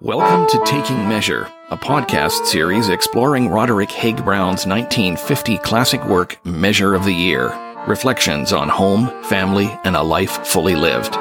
Welcome to Taking Measure, a podcast series exploring Roderick Haig Brown's 1950 classic work, Measure of the Year Reflections on Home, Family, and a Life Fully Lived.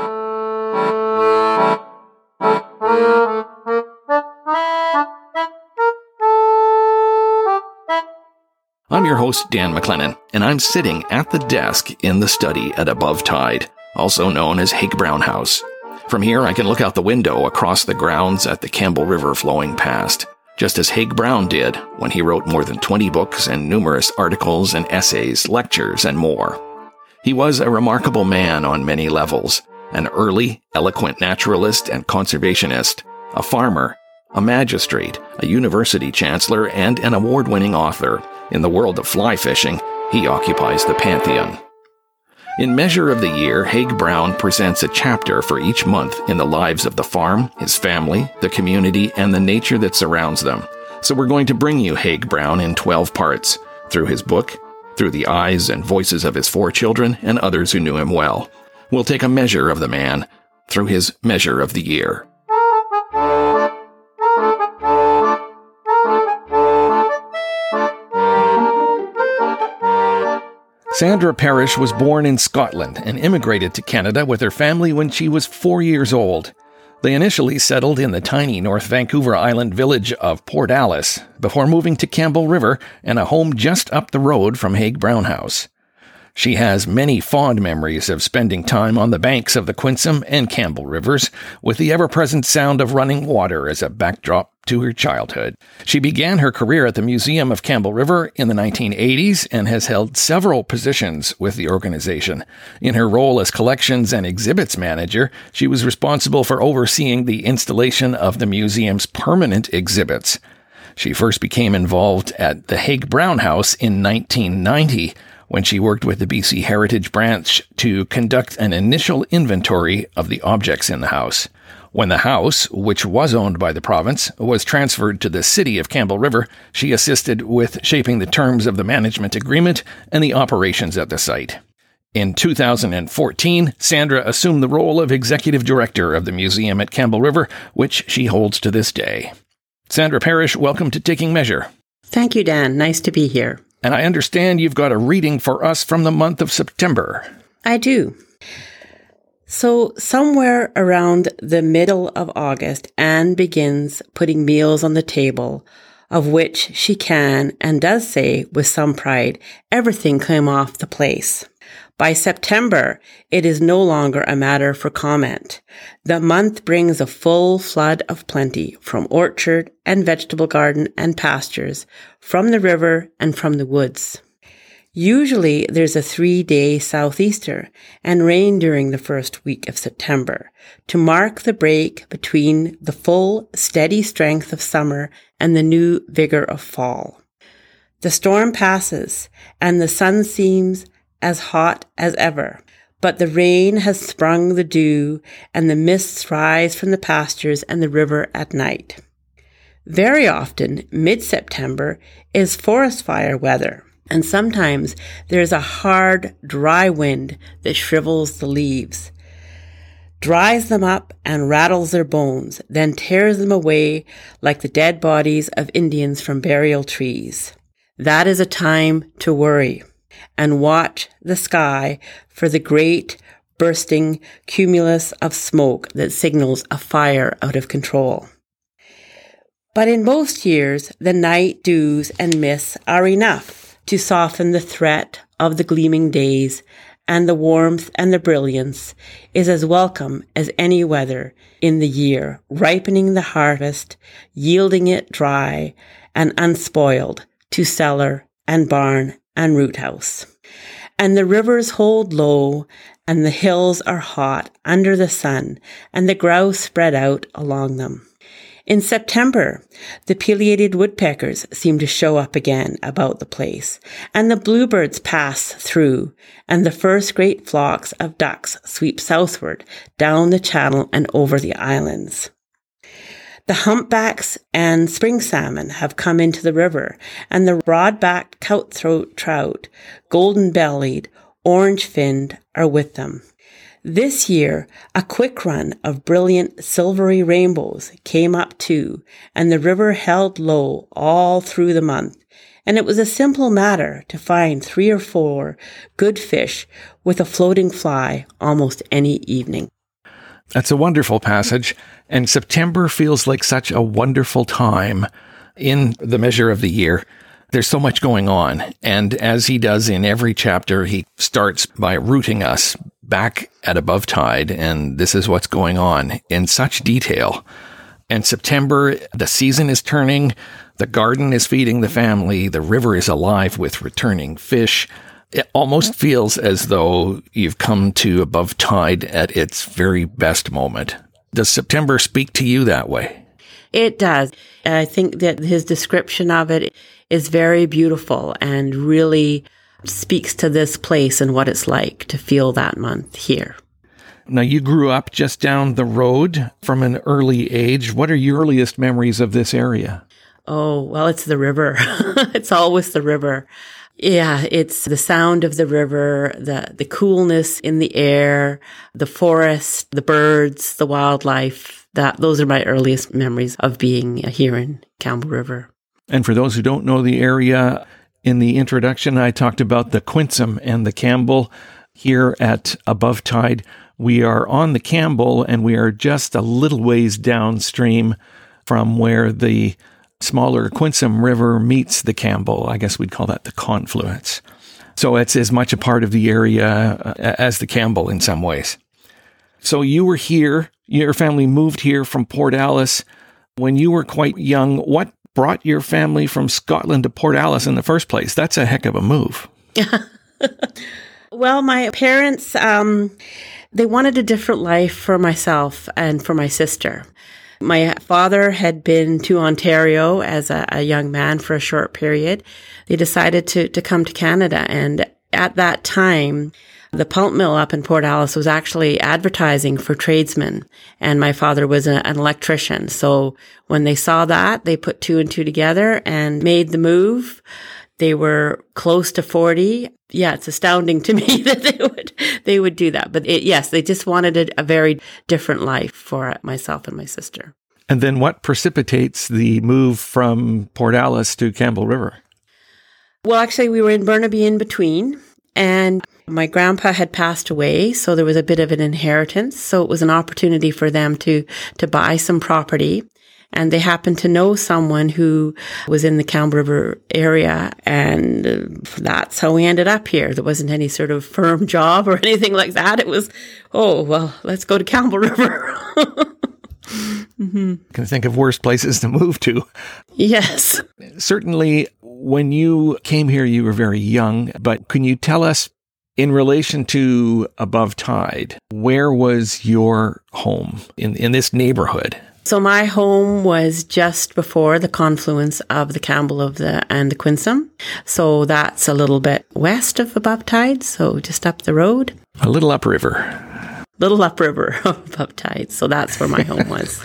I'm your host, Dan McLennan, and I'm sitting at the desk in the study at Above Tide, also known as Haig Brown House. From here, I can look out the window across the grounds at the Campbell River flowing past, just as Haig Brown did when he wrote more than 20 books and numerous articles and essays, lectures, and more. He was a remarkable man on many levels, an early, eloquent naturalist and conservationist, a farmer, a magistrate, a university chancellor, and an award winning author. In the world of fly fishing, he occupies the pantheon. In Measure of the Year, Haig Brown presents a chapter for each month in the lives of the farm, his family, the community, and the nature that surrounds them. So we're going to bring you Haig Brown in 12 parts through his book, through the eyes and voices of his four children and others who knew him well. We'll take a measure of the man through his Measure of the Year. Sandra Parrish was born in Scotland and immigrated to Canada with her family when she was four years old. They initially settled in the tiny North Vancouver Island village of Port Alice before moving to Campbell River and a home just up the road from Haig Brown House. She has many fond memories of spending time on the banks of the Quinsam and Campbell rivers, with the ever present sound of running water as a backdrop to her childhood. She began her career at the Museum of Campbell River in the 1980s and has held several positions with the organization. In her role as collections and exhibits manager, she was responsible for overseeing the installation of the museum's permanent exhibits. She first became involved at the Haig Brown House in 1990 when she worked with the BC Heritage Branch to conduct an initial inventory of the objects in the house. When the house, which was owned by the province, was transferred to the city of Campbell River, she assisted with shaping the terms of the management agreement and the operations at the site. In 2014, Sandra assumed the role of executive director of the museum at Campbell River, which she holds to this day. Sandra Parrish, welcome to Taking Measure. Thank you, Dan. Nice to be here. And I understand you've got a reading for us from the month of September. I do. So, somewhere around the middle of August, Anne begins putting meals on the table, of which she can and does say with some pride, everything came off the place. By September, it is no longer a matter for comment. The month brings a full flood of plenty from orchard and vegetable garden and pastures, from the river and from the woods. Usually there's a three day southeaster and rain during the first week of September to mark the break between the full, steady strength of summer and the new vigor of fall. The storm passes and the sun seems as hot as ever. But the rain has sprung the dew, and the mists rise from the pastures and the river at night. Very often, mid September is forest fire weather, and sometimes there is a hard, dry wind that shrivels the leaves, dries them up, and rattles their bones, then tears them away like the dead bodies of Indians from burial trees. That is a time to worry and watch the sky for the great bursting cumulus of smoke that signals a fire out of control. But in most years, the night dews and mists are enough to soften the threat of the gleaming days, and the warmth and the brilliance is as welcome as any weather in the year, ripening the harvest, yielding it dry and unspoiled to cellar and barn and root house. And the rivers hold low, and the hills are hot under the sun, and the grouse spread out along them. In September, the pileated woodpeckers seem to show up again about the place, and the bluebirds pass through, and the first great flocks of ducks sweep southward down the channel and over the islands. The humpbacks and spring salmon have come into the river, and the broad-backed cutthroat trout, golden-bellied, orange finned, are with them. This year, a quick run of brilliant silvery rainbows came up too, and the river held low all through the month. And it was a simple matter to find three or four good fish with a floating fly almost any evening. That's a wonderful passage, and September feels like such a wonderful time in the measure of the year. There's so much going on. And as he does in every chapter, he starts by rooting us back at above tide. And this is what's going on in such detail. And September, the season is turning. The garden is feeding the family. The river is alive with returning fish. It almost feels as though you've come to above tide at its very best moment. Does September speak to you that way? It does. I think that his description of it is very beautiful and really speaks to this place and what it's like to feel that month here. Now, you grew up just down the road from an early age. What are your earliest memories of this area? Oh, well, it's the river. it's always the river. Yeah, it's the sound of the river, the, the coolness in the air, the forest, the birds, the wildlife. That, those are my earliest memories of being here in Campbell River. And for those who don't know the area, in the introduction, I talked about the Quinsam and the Campbell here at Above Tide. We are on the Campbell and we are just a little ways downstream from where the smaller Quinsam River meets the Campbell. I guess we'd call that the confluence. So it's as much a part of the area uh, as the Campbell in some ways. So you were here, your family moved here from Port Alice when you were quite young. What brought your family from Scotland to Port Alice in the first place. That's a heck of a move. well, my parents, um, they wanted a different life for myself and for my sister. My father had been to Ontario as a, a young man for a short period. They decided to, to come to Canada. And at that time, the pulp mill up in Port Alice was actually advertising for tradesmen, and my father was a, an electrician. So when they saw that, they put two and two together and made the move. They were close to 40. Yeah, it's astounding to me that they would, they would do that. But it, yes, they just wanted a, a very different life for myself and my sister. And then what precipitates the move from Port Alice to Campbell River? Well, actually, we were in Burnaby in between. And my grandpa had passed away, so there was a bit of an inheritance. So it was an opportunity for them to, to buy some property. And they happened to know someone who was in the Campbell River area. And that's how we ended up here. There wasn't any sort of firm job or anything like that. It was, oh, well, let's go to Campbell River. mm-hmm. Can think of worse places to move to. Yes. Certainly, when you came here, you were very young, but can you tell us in relation to Above Tide, where was your home in, in this neighborhood? So my home was just before the confluence of the Campbell of the and the Quinsam. So that's a little bit west of Above Tide, so just up the road. A little upriver. Little upriver of above tide. So that's where my home was.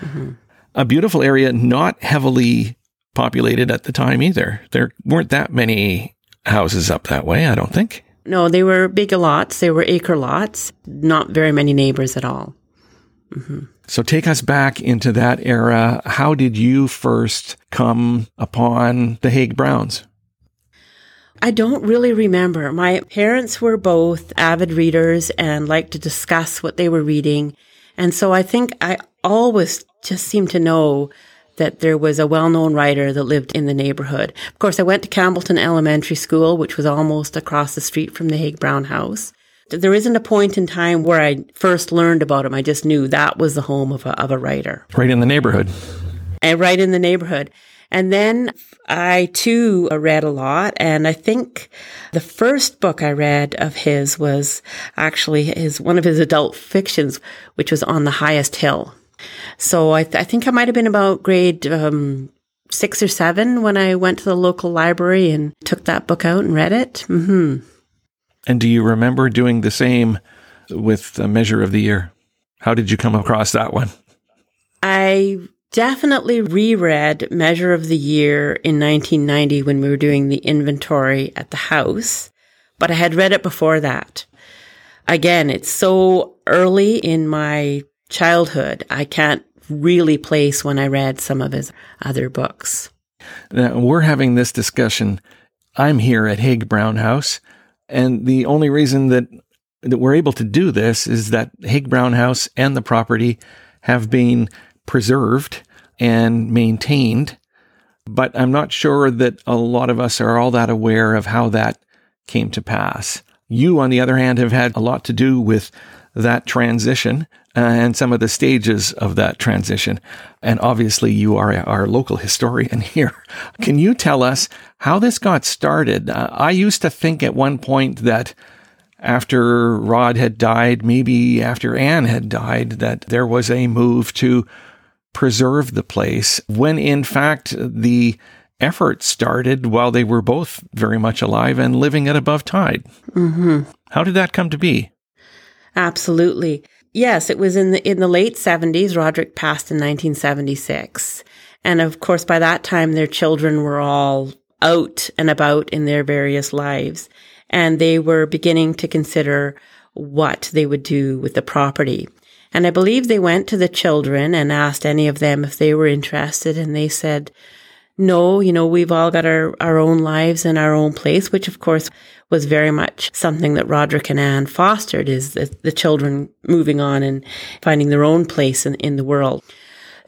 Mm-hmm. A beautiful area, not heavily populated at the time either. There weren't that many houses up that way, I don't think. No, they were big lots. They were acre lots, not very many neighbors at all. Mm-hmm. So take us back into that era. How did you first come upon the Haig Browns? I don't really remember. My parents were both avid readers and liked to discuss what they were reading. And so I think I always just seemed to know that there was a well-known writer that lived in the neighborhood. Of course, I went to Campbellton Elementary School, which was almost across the street from the Haig Brown house. There isn't a point in time where I first learned about him. I just knew that was the home of a, of a writer. Right in the neighborhood. And right in the neighborhood. And then I too read a lot. And I think the first book I read of his was actually his, one of his adult fictions, which was On the Highest Hill. So I, th- I think I might have been about grade um, six or seven when I went to the local library and took that book out and read it. Mm-hmm. And do you remember doing the same with the Measure of the Year? How did you come across that one? I definitely reread Measure of the Year in 1990 when we were doing the inventory at the house. but I had read it before that. Again, it's so early in my childhood. I can't really place when I read some of his other books. Now, we're having this discussion. I'm here at Haig Brown House, and the only reason that that we're able to do this is that Haig Brown House and the property have been preserved and maintained. But I'm not sure that a lot of us are all that aware of how that came to pass. You, on the other hand, have had a lot to do with that transition and some of the stages of that transition. And obviously, you are our local historian here. Can you tell us how this got started? Uh, I used to think at one point that after Rod had died, maybe after Anne had died, that there was a move to preserve the place, when in fact the effort started while they were both very much alive and living at above tide. Mm-hmm. How did that come to be? Absolutely. Yes, it was in the in the late 70s. Roderick passed in 1976. And of course by that time their children were all out and about in their various lives and they were beginning to consider what they would do with the property. And I believe they went to the children and asked any of them if they were interested and they said no, you know, we've all got our, our own lives and our own place, which of course was very much something that Roderick and Anne fostered is the, the children moving on and finding their own place in, in the world.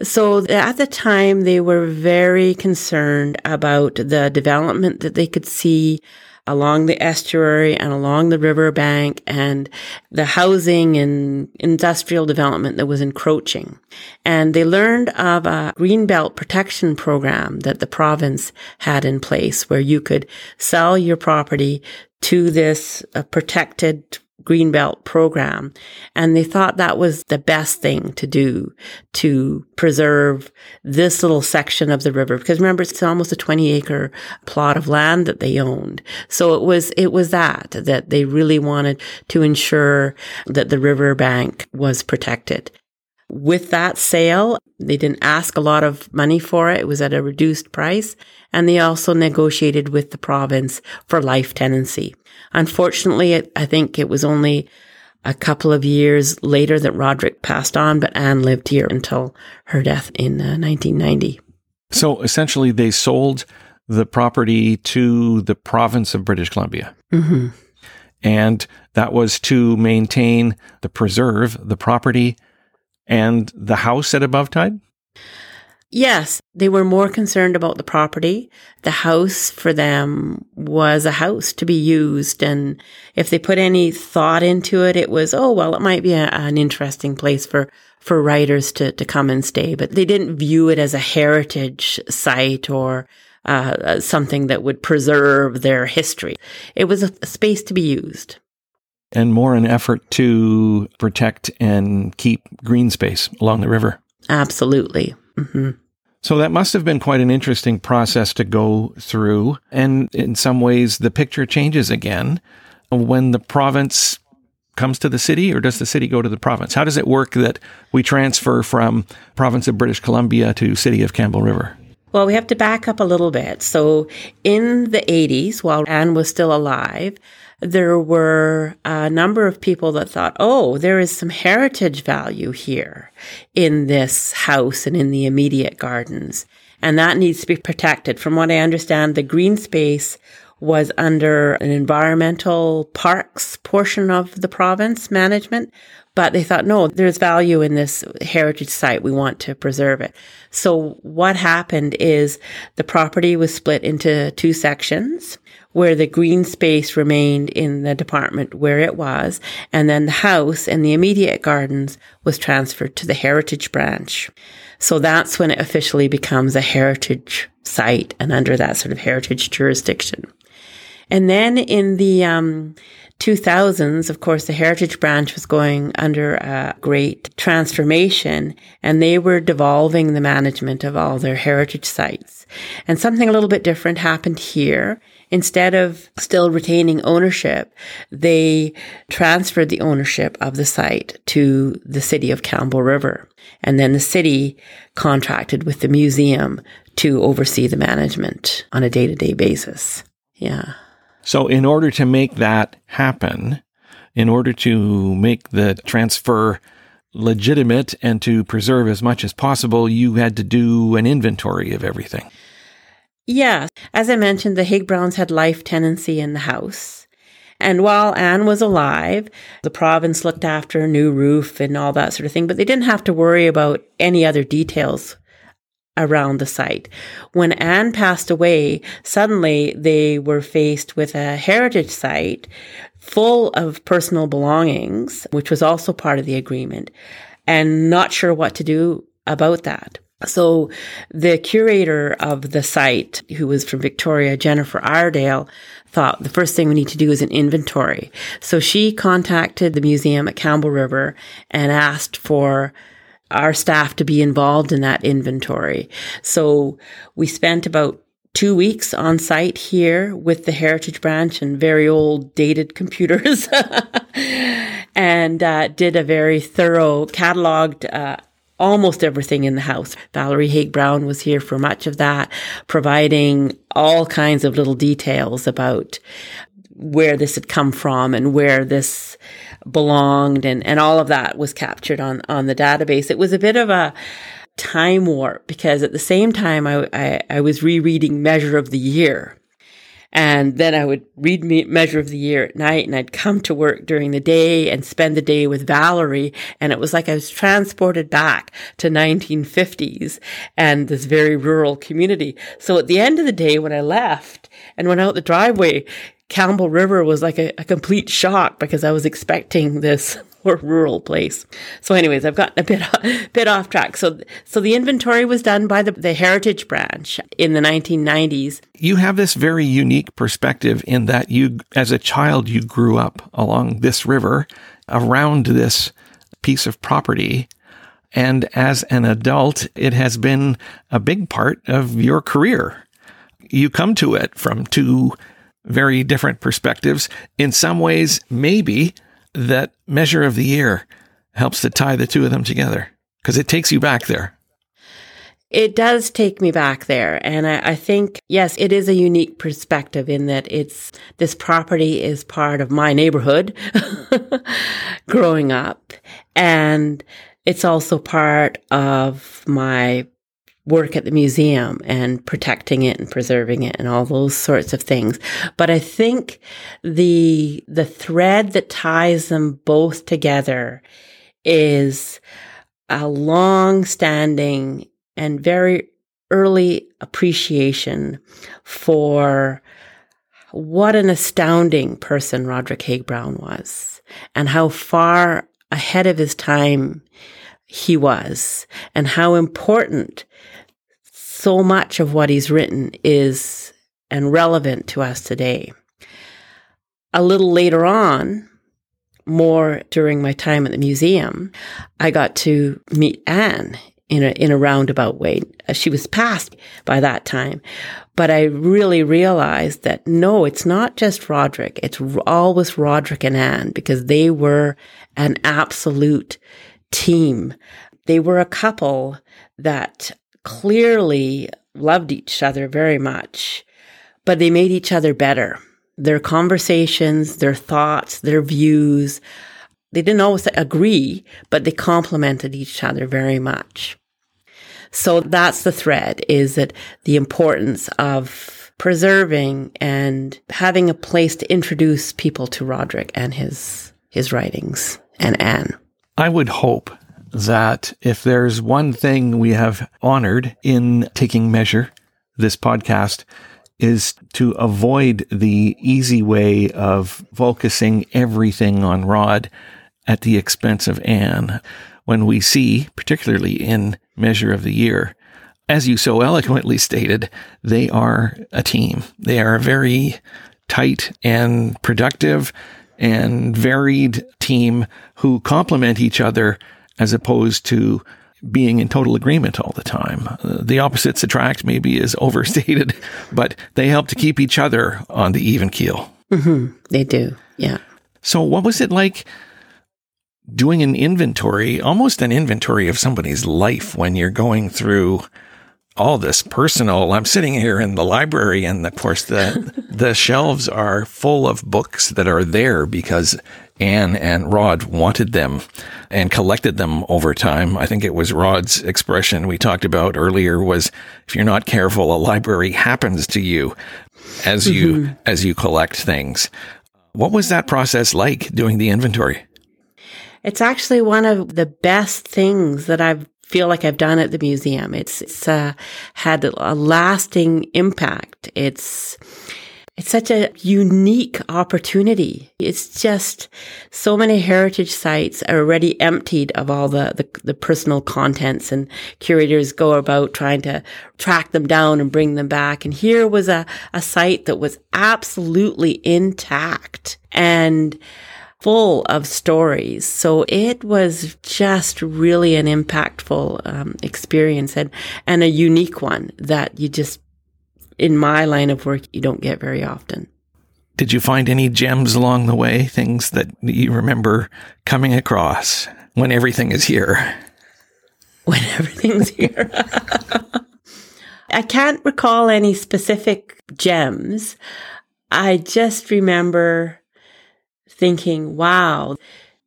So at the time, they were very concerned about the development that they could see along the estuary and along the river bank and the housing and industrial development that was encroaching. And they learned of a greenbelt protection program that the province had in place where you could sell your property to this uh, protected Greenbelt program. And they thought that was the best thing to do to preserve this little section of the river. Because remember, it's almost a 20 acre plot of land that they owned. So it was, it was that, that they really wanted to ensure that the river bank was protected. With that sale, they didn't ask a lot of money for it. It was at a reduced price. And they also negotiated with the province for life tenancy. Unfortunately, I think it was only a couple of years later that Roderick passed on, but Anne lived here until her death in uh, 1990. So essentially, they sold the property to the province of British Columbia. Mm-hmm. And that was to maintain the preserve, the property, and the house at above tide? Yes, they were more concerned about the property. The house for them was a house to be used. And if they put any thought into it, it was, oh, well, it might be a, an interesting place for, for writers to, to come and stay. But they didn't view it as a heritage site or uh, something that would preserve their history. It was a, a space to be used. And more an effort to protect and keep green space along the river. Absolutely. Mm-hmm. So that must have been quite an interesting process to go through. And in some ways, the picture changes again when the province comes to the city or does the city go to the province? How does it work that we transfer from province of British Columbia to city of Campbell River? Well, we have to back up a little bit. So in the 80s, while Anne was still alive, there were a number of people that thought, oh, there is some heritage value here in this house and in the immediate gardens. And that needs to be protected. From what I understand, the green space was under an environmental parks portion of the province management, but they thought, no, there's value in this heritage site. We want to preserve it. So what happened is the property was split into two sections where the green space remained in the department where it was. And then the house and the immediate gardens was transferred to the heritage branch. So that's when it officially becomes a heritage site and under that sort of heritage jurisdiction. And then in the um, 2000s, of course, the Heritage Branch was going under a great transformation and they were devolving the management of all their heritage sites. And something a little bit different happened here. Instead of still retaining ownership, they transferred the ownership of the site to the city of Campbell River. And then the city contracted with the museum to oversee the management on a day to day basis. Yeah. So, in order to make that happen, in order to make the transfer legitimate and to preserve as much as possible, you had to do an inventory of everything. Yeah. As I mentioned, the Haig Browns had life tenancy in the house. And while Anne was alive, the province looked after a new roof and all that sort of thing, but they didn't have to worry about any other details around the site. When Anne passed away, suddenly they were faced with a heritage site full of personal belongings, which was also part of the agreement, and not sure what to do about that. So the curator of the site, who was from Victoria, Jennifer Iredale, thought the first thing we need to do is an inventory. So she contacted the museum at Campbell River and asked for our staff to be involved in that inventory. So we spent about two weeks on site here with the Heritage Branch and very old dated computers and uh, did a very thorough cataloged uh, almost everything in the house. Valerie Haig Brown was here for much of that, providing all kinds of little details about where this had come from and where this belonged and, and all of that was captured on, on the database. It was a bit of a time warp because at the same time I, I, I was rereading Measure of the Year. And then I would read Measure of the Year at night and I'd come to work during the day and spend the day with Valerie. And it was like I was transported back to 1950s and this very rural community. So at the end of the day, when I left and went out the driveway, Campbell River was like a, a complete shock because I was expecting this more rural place. So, anyways, I've gotten a bit bit off track. So, so the inventory was done by the, the Heritage Branch in the 1990s. You have this very unique perspective in that you, as a child, you grew up along this river, around this piece of property. And as an adult, it has been a big part of your career. You come to it from two very different perspectives. In some ways, maybe that measure of the year helps to tie the two of them together because it takes you back there. It does take me back there. And I, I, think, yes, it is a unique perspective in that it's, this property is part of my neighborhood growing up. And it's also part of my work at the museum and protecting it and preserving it and all those sorts of things. But I think the, the thread that ties them both together is a long standing and very early appreciation for what an astounding person Roderick Haig Brown was and how far ahead of his time he was and how important so much of what he's written is and relevant to us today. A little later on, more during my time at the museum, I got to meet Anne in a, in a roundabout way. Uh, she was passed by that time, but I really realized that no, it's not just Roderick. It's always Roderick and Anne because they were an absolute team. They were a couple that clearly loved each other very much, but they made each other better. Their conversations, their thoughts, their views, they didn't always agree, but they complemented each other very much. So that's the thread is that the importance of preserving and having a place to introduce people to Roderick and his, his writings and Anne. I would hope that if there's one thing we have honored in taking measure, this podcast is to avoid the easy way of focusing everything on Rod at the expense of Anne. When we see, particularly in Measure of the Year, as you so eloquently stated, they are a team. They are a very tight and productive and varied team who complement each other as opposed to being in total agreement all the time. Uh, the opposites attract maybe is overstated, but they help to keep each other on the even keel. Mm-hmm. They do. Yeah. So, what was it like doing an inventory, almost an inventory of somebody's life when you're going through all this personal. I'm sitting here in the library, and of course the the shelves are full of books that are there because Anne and Rod wanted them and collected them over time. I think it was Rod's expression we talked about earlier was if you're not careful, a library happens to you as you mm-hmm. as you collect things. What was that process like doing the inventory? It's actually one of the best things that I feel like I've done at the museum. It's, it's uh, had a lasting impact. It's it's such a unique opportunity. It's just so many heritage sites are already emptied of all the, the, the, personal contents and curators go about trying to track them down and bring them back. And here was a, a site that was absolutely intact and full of stories. So it was just really an impactful um, experience and, and a unique one that you just in my line of work, you don't get very often. Did you find any gems along the way? Things that you remember coming across when everything is here? When everything's here. I can't recall any specific gems. I just remember thinking, wow,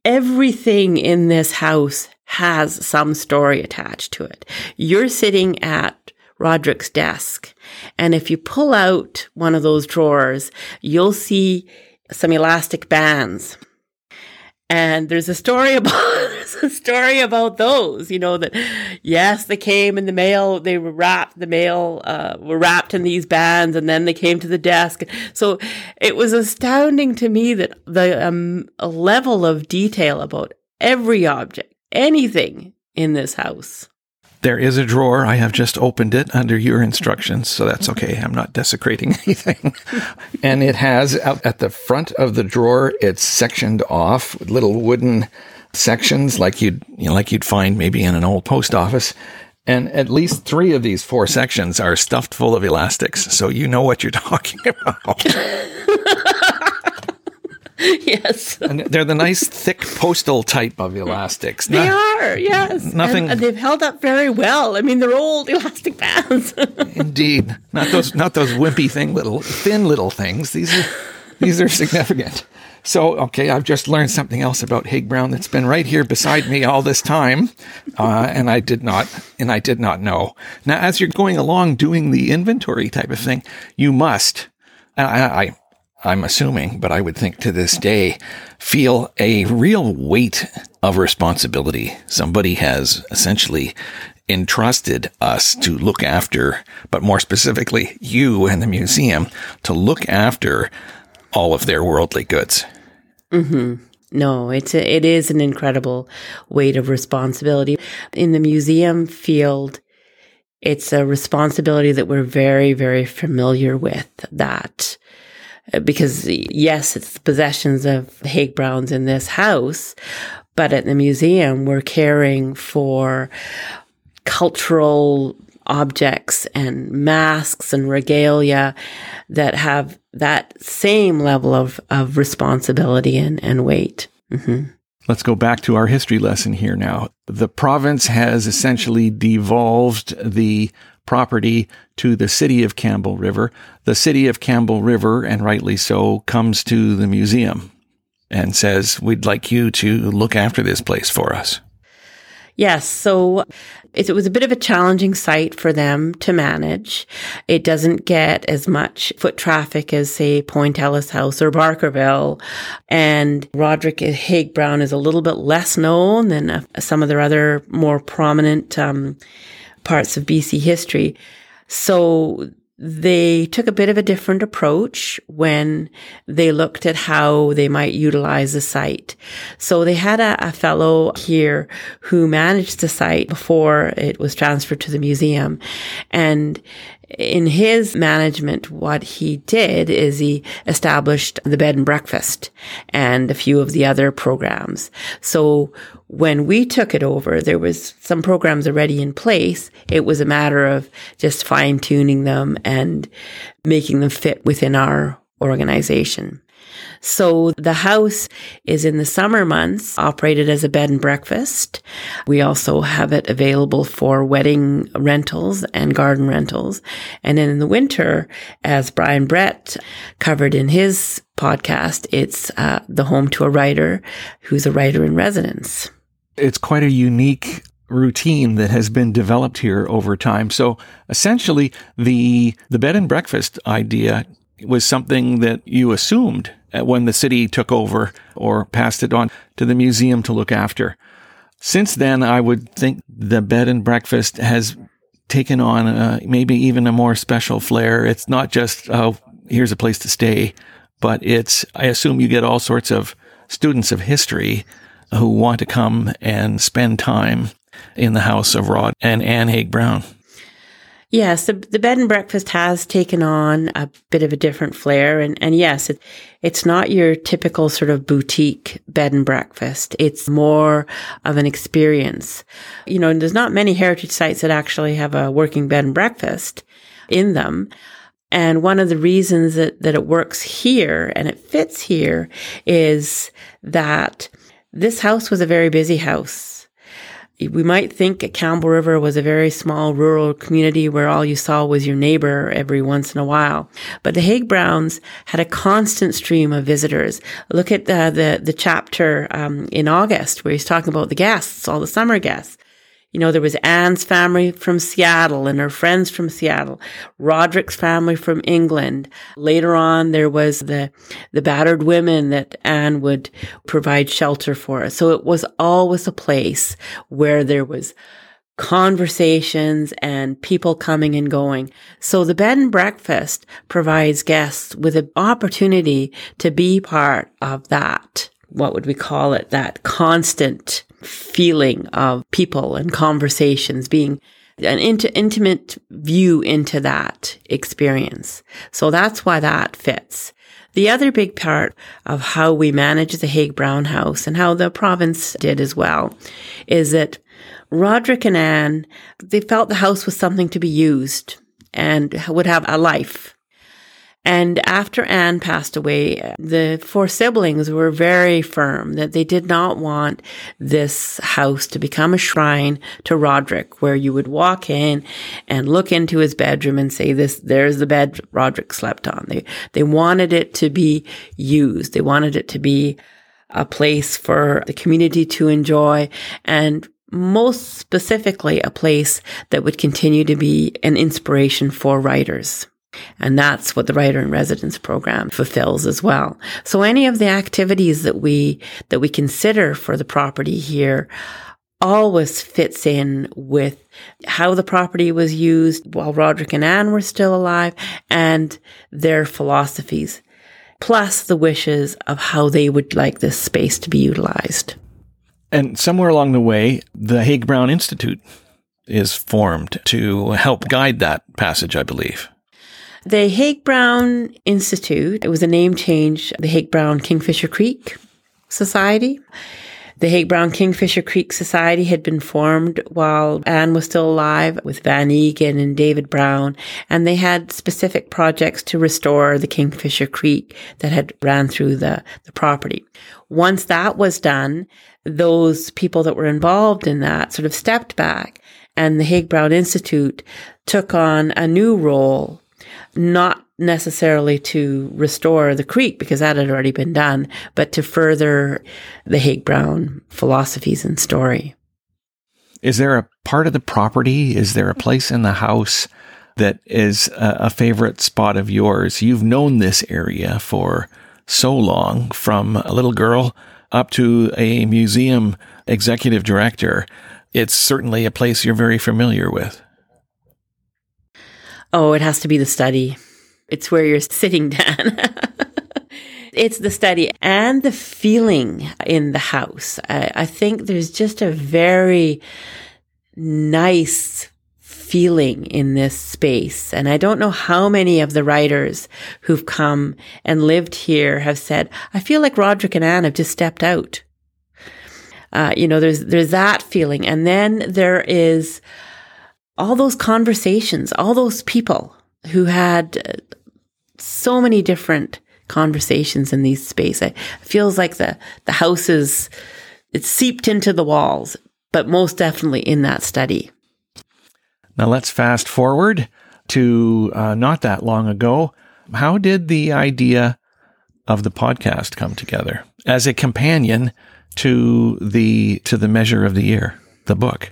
everything in this house has some story attached to it. You're sitting at Roderick's desk. And if you pull out one of those drawers, you'll see some elastic bands. And there's a story about a story about those, you know, that yes, they came in the mail, they were wrapped, the mail uh, were wrapped in these bands, and then they came to the desk. So it was astounding to me that the um, level of detail about every object, anything in this house. There is a drawer. I have just opened it under your instructions, so that's okay. I'm not desecrating anything. and it has out at the front of the drawer, it's sectioned off with little wooden sections like you'd you know, like you'd find maybe in an old post office. And at least three of these four sections are stuffed full of elastics, so you know what you're talking about. yes. and they're the nice thick postal type of elastics. They Not, are, yes. Nothing. And, and, they've held up very well. I mean, they're old elastic bands. indeed, not those, not those wimpy thing, little thin little things. These are, these are significant. So, okay, I've just learned something else about Haig Brown that's been right here beside me all this time, uh, and I did not, and I did not know. Now, as you're going along doing the inventory type of thing, you must. I, I I'm assuming, but I would think to this day, feel a real weight of responsibility. Somebody has essentially entrusted us to look after, but more specifically, you and the museum to look after all of their worldly goods. Mm-hmm. No, it's a, it is an incredible weight of responsibility in the museum field. It's a responsibility that we're very, very familiar with. That because yes, it's the possessions of Haig Browns in this house, but at the museum, we're caring for cultural objects and masks and regalia that have that same level of, of responsibility and, and weight. Mm-hmm. Let's go back to our history lesson here now. The province has essentially devolved the property to the city of Campbell River. The city of Campbell River, and rightly so, comes to the museum and says, We'd like you to look after this place for us. Yes. So it was a bit of a challenging site for them to manage. It doesn't get as much foot traffic as, say, Point Ellice House or Barkerville. And Roderick Haig Brown is a little bit less known than uh, some of their other more prominent um, parts of BC history. So they took a bit of a different approach when they looked at how they might utilize the site. So they had a, a, fellow here who managed the site before it was transferred to the museum. And in his management, what he did is he established the bed and breakfast and a few of the other programs. So when we took it over, there was some programs already in place. It was a matter of just fine tuning them and making them fit within our organization. So the house is in the summer months operated as a bed and breakfast. We also have it available for wedding rentals and garden rentals. And then in the winter, as Brian Brett covered in his podcast, it's uh, the home to a writer who's a writer in residence. It's quite a unique routine that has been developed here over time. So essentially the the bed and breakfast idea was something that you assumed when the city took over or passed it on to the museum to look after. Since then, I would think the bed and breakfast has taken on uh, maybe even a more special flair. It's not just, oh, here's a place to stay, but it's, I assume you get all sorts of students of history who want to come and spend time in the house of Rod and Anne Haig Brown. Yes, the, the bed and breakfast has taken on a bit of a different flair. And, and yes, it, it's not your typical sort of boutique bed and breakfast. It's more of an experience. You know, there's not many heritage sites that actually have a working bed and breakfast in them. And one of the reasons that, that it works here and it fits here is that this house was a very busy house we might think Campbell River was a very small rural community where all you saw was your neighbor every once in a while. But the Haig Browns had a constant stream of visitors. Look at the, the, the chapter um, in August where he's talking about the guests, all the summer guests. You know, there was Anne's family from Seattle and her friends from Seattle, Roderick's family from England. Later on, there was the, the battered women that Anne would provide shelter for. So it was always a place where there was conversations and people coming and going. So the bed and breakfast provides guests with an opportunity to be part of that. What would we call it? That constant feeling of people and conversations being an int- intimate view into that experience. So that's why that fits. The other big part of how we manage the Haig Brown House and how the province did as well is that Roderick and Anne, they felt the house was something to be used and would have a life. And after Anne passed away, the four siblings were very firm that they did not want this house to become a shrine to Roderick, where you would walk in and look into his bedroom and say, this, there's the bed Roderick slept on. They, they wanted it to be used. They wanted it to be a place for the community to enjoy and most specifically a place that would continue to be an inspiration for writers. And that's what the writer in residence program fulfills as well. So any of the activities that we, that we consider for the property here always fits in with how the property was used while Roderick and Anne were still alive and their philosophies, plus the wishes of how they would like this space to be utilized. And somewhere along the way, the Haig Brown Institute is formed to help guide that passage, I believe. The Haig Brown Institute, it was a name change, the Haig Brown Kingfisher Creek Society. The Haig Brown Kingfisher Creek Society had been formed while Anne was still alive with Van Egan and David Brown, and they had specific projects to restore the Kingfisher Creek that had ran through the, the property. Once that was done, those people that were involved in that sort of stepped back and the Haig Brown Institute took on a new role not necessarily to restore the creek because that had already been done, but to further the Haig Brown philosophies and story. Is there a part of the property? Is there a place in the house that is a, a favorite spot of yours? You've known this area for so long, from a little girl up to a museum executive director. It's certainly a place you're very familiar with. Oh, it has to be the study. It's where you're sitting down. it's the study and the feeling in the house. I, I, think there's just a very nice feeling in this space. And I don't know how many of the writers who've come and lived here have said, I feel like Roderick and Anne have just stepped out. Uh, you know, there's, there's that feeling. And then there is, all those conversations, all those people who had uh, so many different conversations in these space. It feels like the, the house is, it's seeped into the walls, but most definitely in that study. Now let's fast forward to uh, not that long ago. How did the idea of the podcast come together as a companion to the to the measure of the year, the book?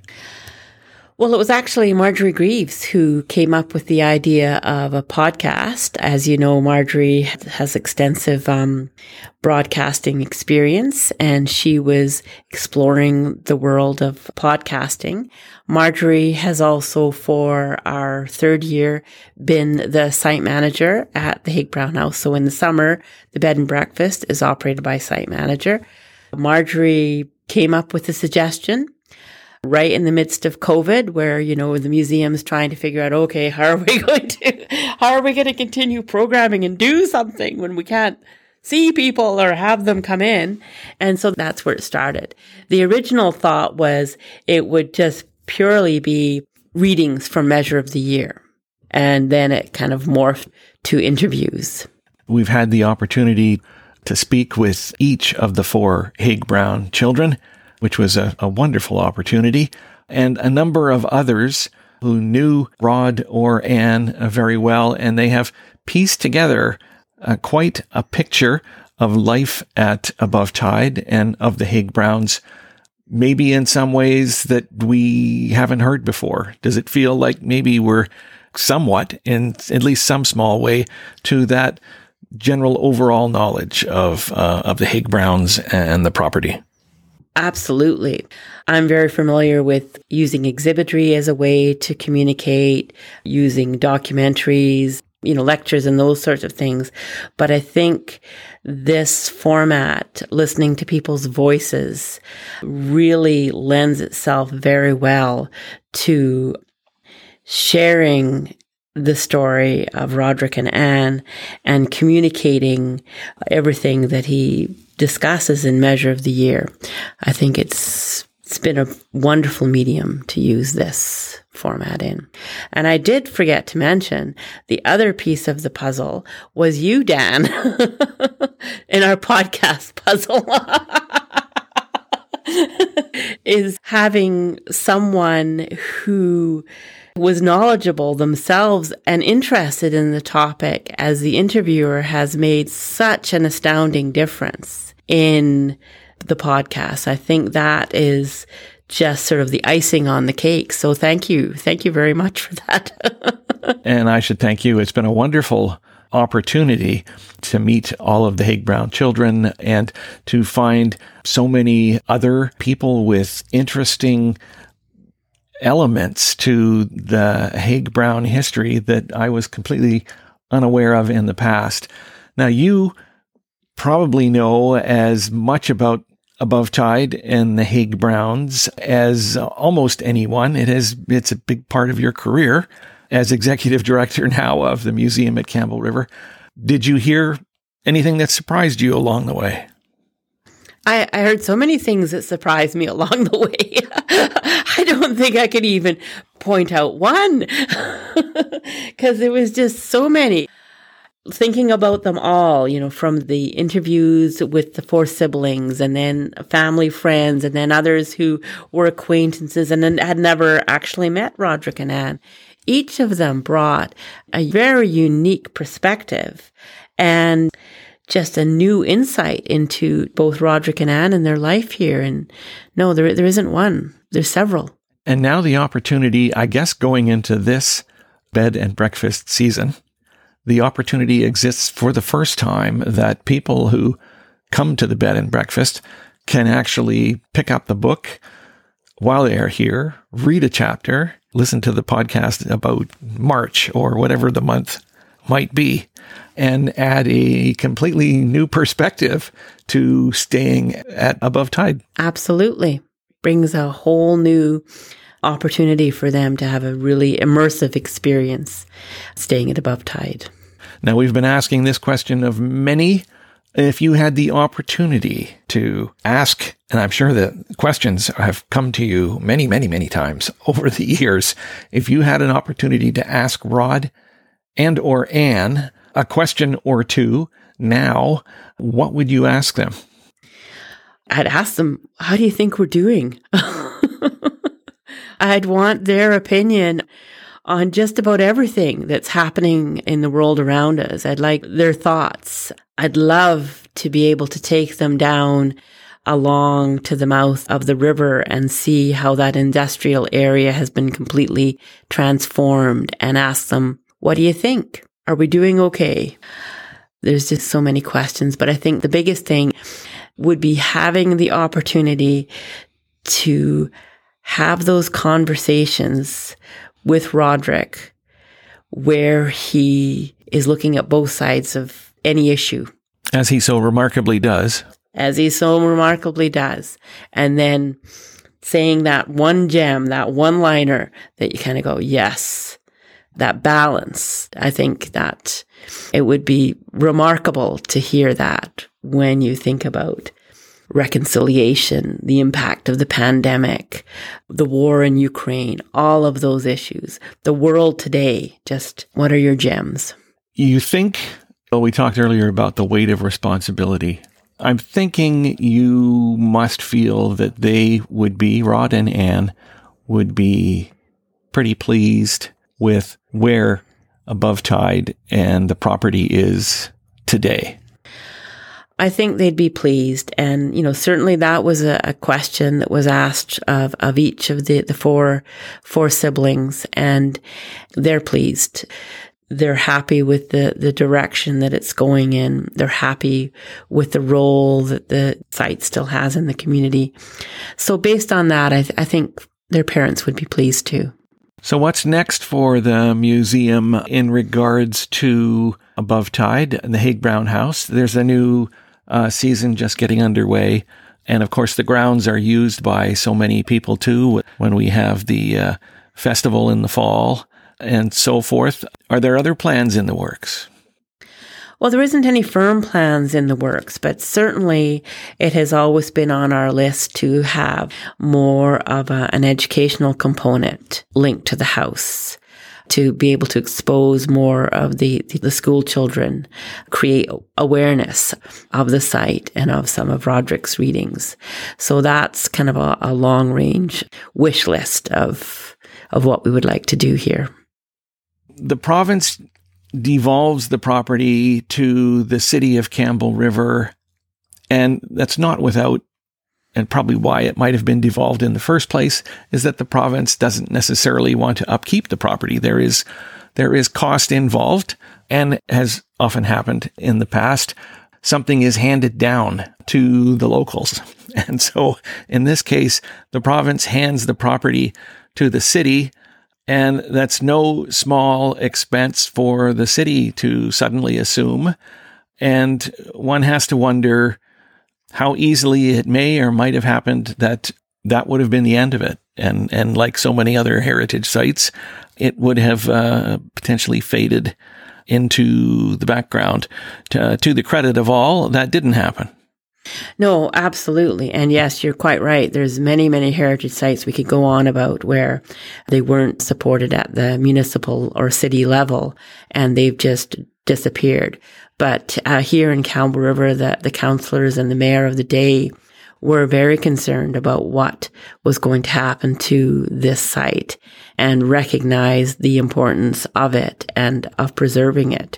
Well, it was actually Marjorie Greaves who came up with the idea of a podcast. As you know, Marjorie has extensive um, broadcasting experience and she was exploring the world of podcasting. Marjorie has also, for our third year, been the site manager at the Haig Brown House. So in the summer, the bed and breakfast is operated by site manager. Marjorie came up with a suggestion right in the midst of COVID, where, you know, the museum's trying to figure out, okay, how are we going to, how are we going to continue programming and do something when we can't see people or have them come in? And so that's where it started. The original thought was it would just purely be readings from Measure of the Year. And then it kind of morphed to interviews. We've had the opportunity to speak with each of the four Haig Brown children which was a, a wonderful opportunity, and a number of others who knew Rod or Anne very well, and they have pieced together uh, quite a picture of life at Above Tide and of the Haig Browns, maybe in some ways that we haven't heard before. Does it feel like maybe we're somewhat, in at least some small way, to that general overall knowledge of uh, of the Haig Browns and the property? Absolutely. I'm very familiar with using exhibitry as a way to communicate, using documentaries, you know, lectures and those sorts of things. But I think this format, listening to people's voices, really lends itself very well to sharing the story of Roderick and Anne and communicating everything that he discusses in Measure of the Year. I think it's it's been a wonderful medium to use this format in. And I did forget to mention the other piece of the puzzle was you, Dan, in our podcast puzzle. is having someone who was knowledgeable themselves and interested in the topic as the interviewer has made such an astounding difference in the podcast. I think that is just sort of the icing on the cake. So thank you. Thank you very much for that. and I should thank you. It's been a wonderful opportunity to meet all of the Haig Brown children and to find so many other people with interesting elements to the Haig Brown history that I was completely unaware of in the past. Now, you probably know as much about Above Tide and the Haig Browns as almost anyone. It has, it's a big part of your career as executive director now of the museum at Campbell River. Did you hear anything that surprised you along the way? I, I heard so many things that surprised me along the way. I don't think I could even point out one because there was just so many. Thinking about them all, you know, from the interviews with the four siblings and then family friends and then others who were acquaintances and then had never actually met Roderick and Anne. Each of them brought a very unique perspective and just a new insight into both Roderick and Anne and their life here. And no, there, there isn't one. There's several. And now the opportunity, I guess, going into this bed and breakfast season, the opportunity exists for the first time that people who come to the bed and breakfast can actually pick up the book while they are here, read a chapter, listen to the podcast about March or whatever the month might be, and add a completely new perspective to staying at above tide. Absolutely. Brings a whole new opportunity for them to have a really immersive experience staying at above tide. Now, we've been asking this question of many. If you had the opportunity to ask, and I'm sure the questions have come to you many, many, many times over the years, if you had an opportunity to ask Rod and or Anne a question or two now, what would you ask them? I'd ask them, how do you think we're doing? I'd want their opinion on just about everything that's happening in the world around us. I'd like their thoughts. I'd love to be able to take them down along to the mouth of the river and see how that industrial area has been completely transformed and ask them, what do you think? Are we doing okay? There's just so many questions, but I think the biggest thing would be having the opportunity to have those conversations with Roderick where he is looking at both sides of any issue. As he so remarkably does. As he so remarkably does. And then saying that one gem, that one liner that you kind of go, yes, that balance. I think that it would be remarkable to hear that when you think about reconciliation, the impact of the pandemic, the war in Ukraine, all of those issues, the world today. Just what are your gems? You think, well, we talked earlier about the weight of responsibility. I'm thinking you must feel that they would be, Rod and Anne, would be pretty pleased with where above tide and the property is today. I think they'd be pleased. And, you know, certainly that was a, a, question that was asked of, of each of the, the four, four siblings and they're pleased. They're happy with the, the direction that it's going in. They're happy with the role that the site still has in the community. So based on that, I, th- I think their parents would be pleased too. So, what's next for the museum in regards to Above Tide, and the Haig Brown House? There's a new uh, season just getting underway. And of course, the grounds are used by so many people too when we have the uh, festival in the fall and so forth. Are there other plans in the works? Well, there isn't any firm plans in the works, but certainly it has always been on our list to have more of a, an educational component linked to the house to be able to expose more of the, the school children, create awareness of the site and of some of Roderick's readings. So that's kind of a, a long range wish list of, of what we would like to do here. The province devolves the property to the city of Campbell River, and that's not without and probably why it might have been devolved in the first place is that the province doesn't necessarily want to upkeep the property. There is there is cost involved and has often happened in the past. Something is handed down to the locals. And so in this case, the province hands the property to the city. And that's no small expense for the city to suddenly assume. And one has to wonder, how easily it may or might have happened that that would have been the end of it. And, and like so many other heritage sites, it would have uh, potentially faded into the background. To, to the credit of all, that didn't happen. No, absolutely. And yes, you're quite right. There's many, many heritage sites we could go on about where they weren't supported at the municipal or city level and they've just disappeared. But uh, here in Campbell River, the, the councillors and the mayor of the day were very concerned about what was going to happen to this site and recognized the importance of it and of preserving it.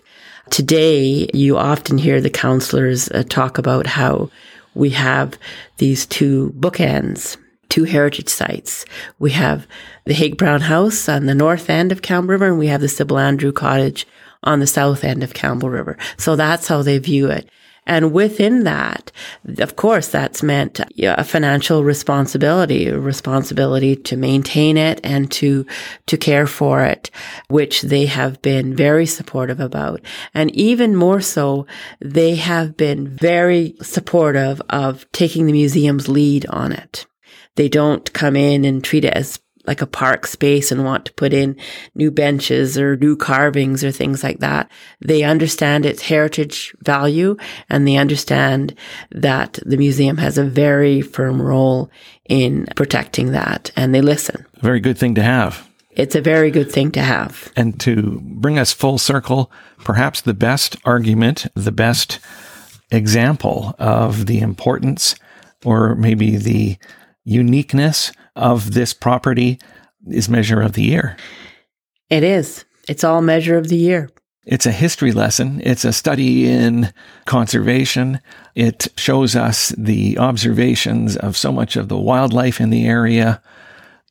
Today, you often hear the councillors uh, talk about how we have these two bookends, two heritage sites. We have the Haig Brown House on the north end of Campbell River, and we have the Sybil Andrew Cottage on the south end of Campbell River. So that's how they view it. And within that, of course, that's meant a financial responsibility, a responsibility to maintain it and to, to care for it, which they have been very supportive about. And even more so, they have been very supportive of taking the museum's lead on it. They don't come in and treat it as like a park space and want to put in new benches or new carvings or things like that. They understand its heritage value and they understand that the museum has a very firm role in protecting that and they listen. A very good thing to have. it's a very good thing to have. And to bring us full circle, perhaps the best argument, the best example of the importance or maybe the uniqueness of this property is Measure of the Year. It is. It's all Measure of the Year. It's a history lesson. It's a study in conservation. It shows us the observations of so much of the wildlife in the area.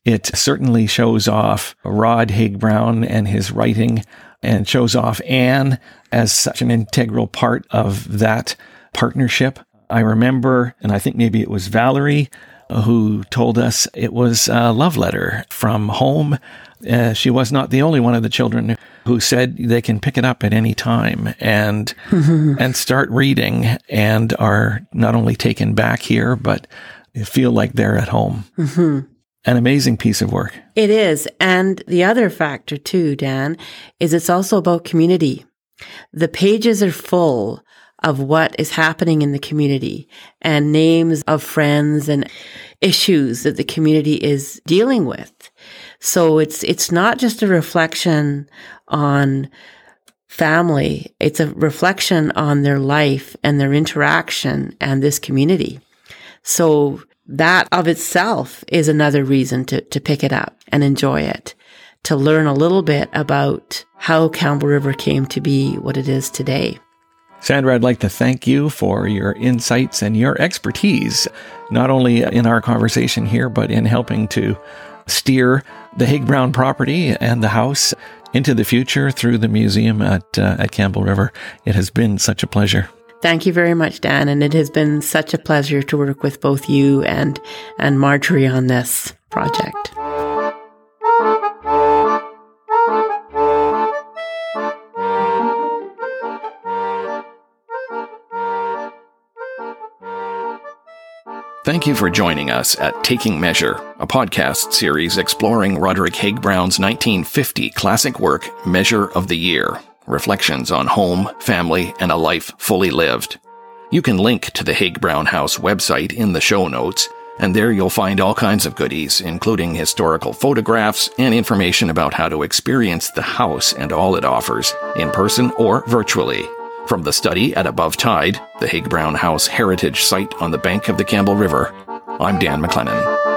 It certainly shows off Rod Haig Brown and his writing and shows off Anne as such an integral part of that partnership. I remember, and I think maybe it was Valerie who told us it was a love letter from home. Uh, she was not the only one of the children who said they can pick it up at any time and and start reading and are not only taken back here but feel like they're at home. Mm-hmm. An amazing piece of work. It is, and the other factor too, Dan, is it's also about community. The pages are full of what is happening in the community and names of friends and issues that the community is dealing with. So it's, it's not just a reflection on family. It's a reflection on their life and their interaction and this community. So that of itself is another reason to, to pick it up and enjoy it, to learn a little bit about how Campbell River came to be what it is today. Sandra, I'd like to thank you for your insights and your expertise, not only in our conversation here, but in helping to steer the Haig Brown property and the house into the future through the museum at, uh, at Campbell River. It has been such a pleasure. Thank you very much, Dan. And it has been such a pleasure to work with both you and, and Marjorie on this project. Thank you for joining us at Taking Measure, a podcast series exploring Roderick Haig Brown's 1950 classic work, Measure of the Year Reflections on Home, Family, and a Life Fully Lived. You can link to the Haig Brown House website in the show notes, and there you'll find all kinds of goodies, including historical photographs and information about how to experience the house and all it offers, in person or virtually. From the study at Above Tide, the Haig Brown House heritage site on the bank of the Campbell River, I'm Dan McLennan.